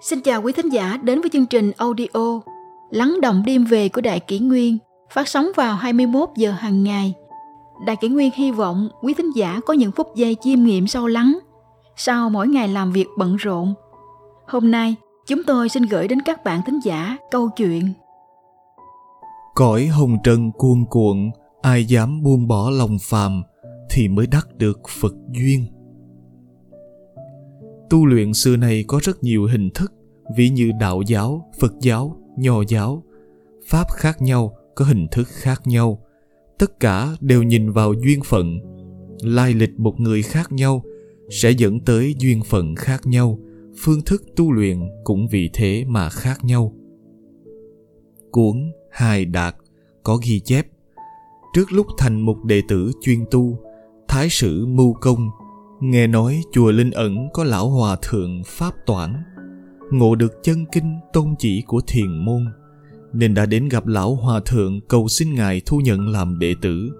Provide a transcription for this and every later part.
Xin chào quý thính giả đến với chương trình audio Lắng động đêm về của Đại Kỷ Nguyên phát sóng vào 21 giờ hàng ngày. Đại Kỷ Nguyên hy vọng quý thính giả có những phút giây chiêm nghiệm sâu lắng sau mỗi ngày làm việc bận rộn. Hôm nay, chúng tôi xin gửi đến các bạn thính giả câu chuyện Cõi hồng trần cuồn cuộn, ai dám buông bỏ lòng phàm thì mới đắc được Phật duyên. Tu luyện xưa nay có rất nhiều hình thức, ví như đạo giáo, Phật giáo, Nho giáo. Pháp khác nhau, có hình thức khác nhau. Tất cả đều nhìn vào duyên phận. Lai lịch một người khác nhau sẽ dẫn tới duyên phận khác nhau. Phương thức tu luyện cũng vì thế mà khác nhau. Cuốn Hài Đạt có ghi chép Trước lúc thành một đệ tử chuyên tu, Thái sử Mưu Công nghe nói chùa Linh Ẩn có lão hòa thượng Pháp Toản. Ngộ được chân kinh tôn chỉ của thiền môn, nên đã đến gặp lão hòa thượng cầu xin ngài thu nhận làm đệ tử.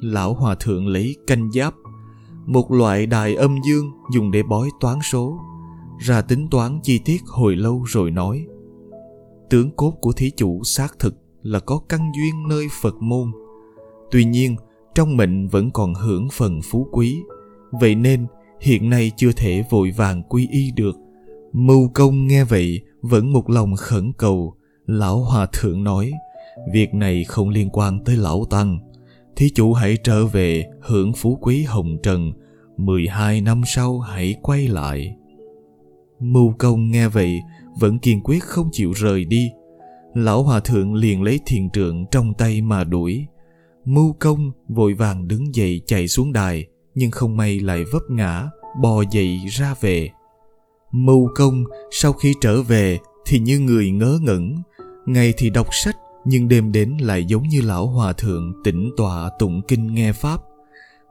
Lão hòa thượng lấy canh giáp, một loại đài âm dương dùng để bói toán số, ra tính toán chi tiết hồi lâu rồi nói, tướng cốt của thí chủ xác thực là có căn duyên nơi phật môn. Tuy nhiên, trong mệnh vẫn còn hưởng phần phú quý vậy nên, hiện nay chưa thể vội vàng quy y được. Mưu công nghe vậy vẫn một lòng khẩn cầu. Lão hòa thượng nói, việc này không liên quan tới lão tăng. Thí chủ hãy trở về hưởng phú quý hồng trần. 12 năm sau hãy quay lại. Mưu công nghe vậy vẫn kiên quyết không chịu rời đi. Lão hòa thượng liền lấy thiền trượng trong tay mà đuổi. Mưu công vội vàng đứng dậy chạy xuống đài nhưng không may lại vấp ngã, bò dậy ra về. Mưu công, sau khi trở về, thì như người ngớ ngẩn. Ngày thì đọc sách, nhưng đêm đến lại giống như lão hòa thượng tĩnh tọa tụng kinh nghe pháp.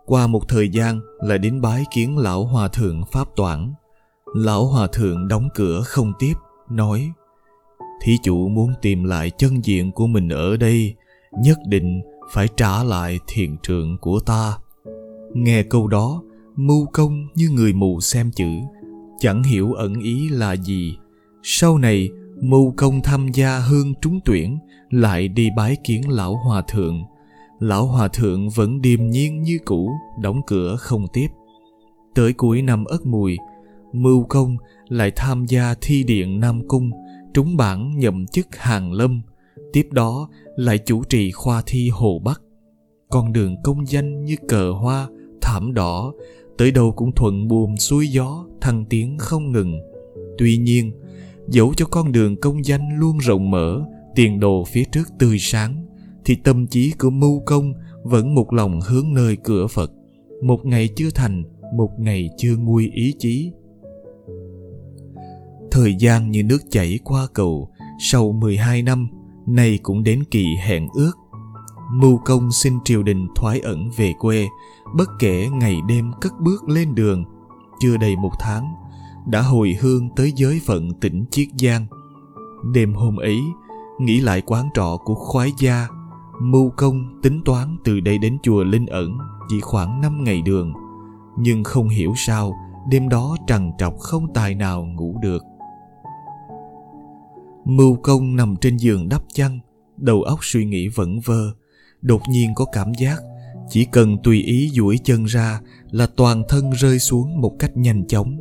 Qua một thời gian, lại đến bái kiến lão hòa thượng pháp toản lão hòa thượng đóng cửa không tiếp, nói, thí chủ muốn tìm lại chân diện của mình ở đây, nhất định phải trả lại thiền trượng của ta nghe câu đó, mưu công như người mù xem chữ, chẳng hiểu ẩn ý là gì. Sau này, mưu công tham gia hương trúng tuyển, lại đi bái kiến lão hòa thượng. Lão hòa thượng vẫn điềm nhiên như cũ, đóng cửa không tiếp. Tới cuối năm ất mùi, mưu công lại tham gia thi điện nam cung, trúng bản nhậm chức hàng lâm. Tiếp đó lại chủ trì khoa thi hồ bắc. Con đường công danh như cờ hoa thảm đỏ. Tới đâu cũng thuận buồm xuôi gió, thăng tiến không ngừng. Tuy nhiên, dẫu cho con đường công danh luôn rộng mở, tiền đồ phía trước tươi sáng, thì tâm trí của mưu công vẫn một lòng hướng nơi cửa phật. Một ngày chưa thành, một ngày chưa nguôi ý chí. Thời gian như nước chảy qua cầu, sau 12 năm, nay cũng đến kỳ hẹn ước mưu công xin triều đình thoái ẩn về quê, bất kể ngày đêm cất bước lên đường. Chưa đầy một tháng, đã hồi hương tới giới phận tỉnh chiết giang. Đêm hôm ấy, nghĩ lại quán trọ của khoái gia, mưu công tính toán từ đây đến chùa linh ẩn chỉ khoảng năm ngày đường. Nhưng không hiểu sao, đêm đó trằn trọc không tài nào ngủ được. Mưu công nằm trên giường đắp chăn, đầu óc suy nghĩ vẩn vơ đột nhiên có cảm giác. Chỉ cần tùy ý duỗi chân ra là toàn thân rơi xuống một cách nhanh chóng.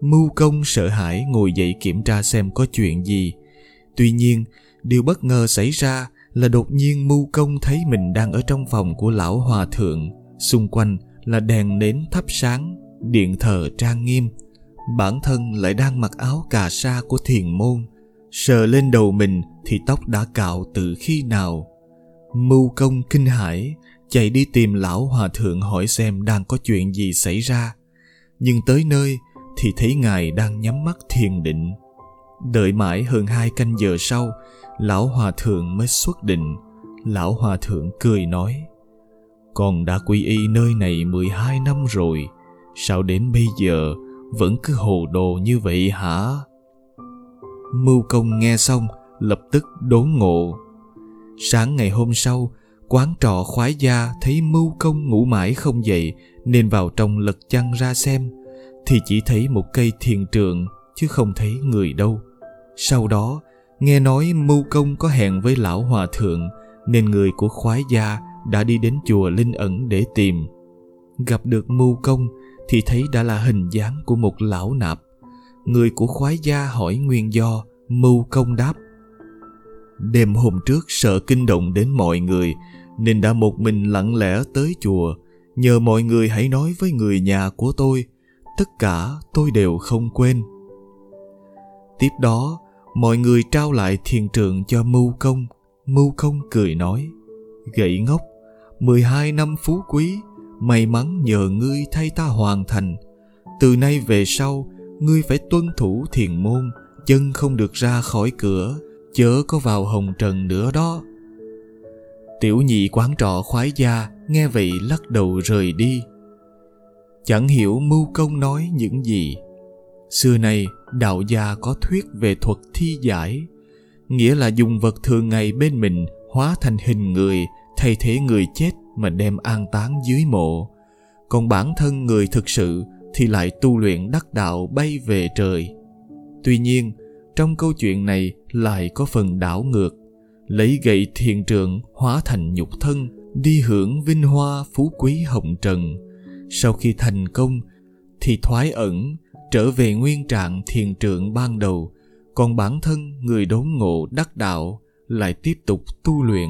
Mưu công sợ hãi ngồi dậy kiểm tra xem có chuyện gì. Tuy nhiên, điều bất ngờ xảy ra là đột nhiên mưu công thấy mình đang ở trong phòng của lão hòa thượng. Xung quanh là đèn nến thắp sáng, điện thờ trang nghiêm. Bản thân lại đang mặc áo cà sa của thiền môn. Sờ lên đầu mình thì tóc đã cạo từ khi nào? Mưu công kinh hãi chạy đi tìm lão hòa thượng hỏi xem đang có chuyện gì xảy ra. Nhưng tới nơi thì thấy ngài đang nhắm mắt thiền định. Đợi mãi hơn hai canh giờ sau, lão hòa thượng mới xuất định. Lão hòa thượng cười nói, con đã quy y nơi này 12 năm rồi, sao đến bây giờ vẫn cứ hồ đồ như vậy hả? Mưu công nghe xong lập tức đốn ngộ sáng ngày hôm sau quán trọ khoái gia thấy mưu công ngủ mãi không dậy nên vào trong lật chăn ra xem thì chỉ thấy một cây thiền trượng chứ không thấy người đâu. Sau đó, nghe nói mưu công có hẹn với lão hòa thượng nên người của khoái gia đã đi đến chùa linh ẩn để tìm. Gặp được mưu công thì thấy đã là hình dáng của một lão nạp. Người của khoái gia hỏi nguyên do, mưu công đáp. Đêm hôm trước sợ kinh động đến mọi người, nên đã một mình lặng lẽ tới chùa, nhờ mọi người hãy nói với người nhà của tôi. Tất cả tôi đều không quên. Tiếp đó, mọi người trao lại thiền trượng cho mưu công. Mưu công cười nói, gậy ngốc 12 năm phú quý, may mắn nhờ ngươi thay ta hoàn thành. Từ nay về sau, ngươi phải tuân thủ thiền môn, chân không được ra khỏi cửa chớ có vào hồng trần nữa đó. Tiểu nhị quán trọ khoái gia nghe vậy lắc đầu rời đi. Chẳng hiểu mưu công nói những gì. Xưa nay, đạo gia có thuyết về thuật thi giải. Nghĩa là dùng vật thường ngày bên mình hóa thành hình người, thay thế người chết mà đem an táng dưới mộ. Còn bản thân người thực sự thì lại tu luyện đắc đạo bay về trời. Tuy nhiên trong câu chuyện này lại có phần đảo ngược, lấy gậy thiền trượng hóa thành nhục thân, đi hưởng vinh hoa phú quý hồng trần. Sau khi thành công, thì thoái ẩn, trở về nguyên trạng thiền trượng ban đầu, còn bản thân người đốn ngộ đắc đạo lại tiếp tục tu luyện.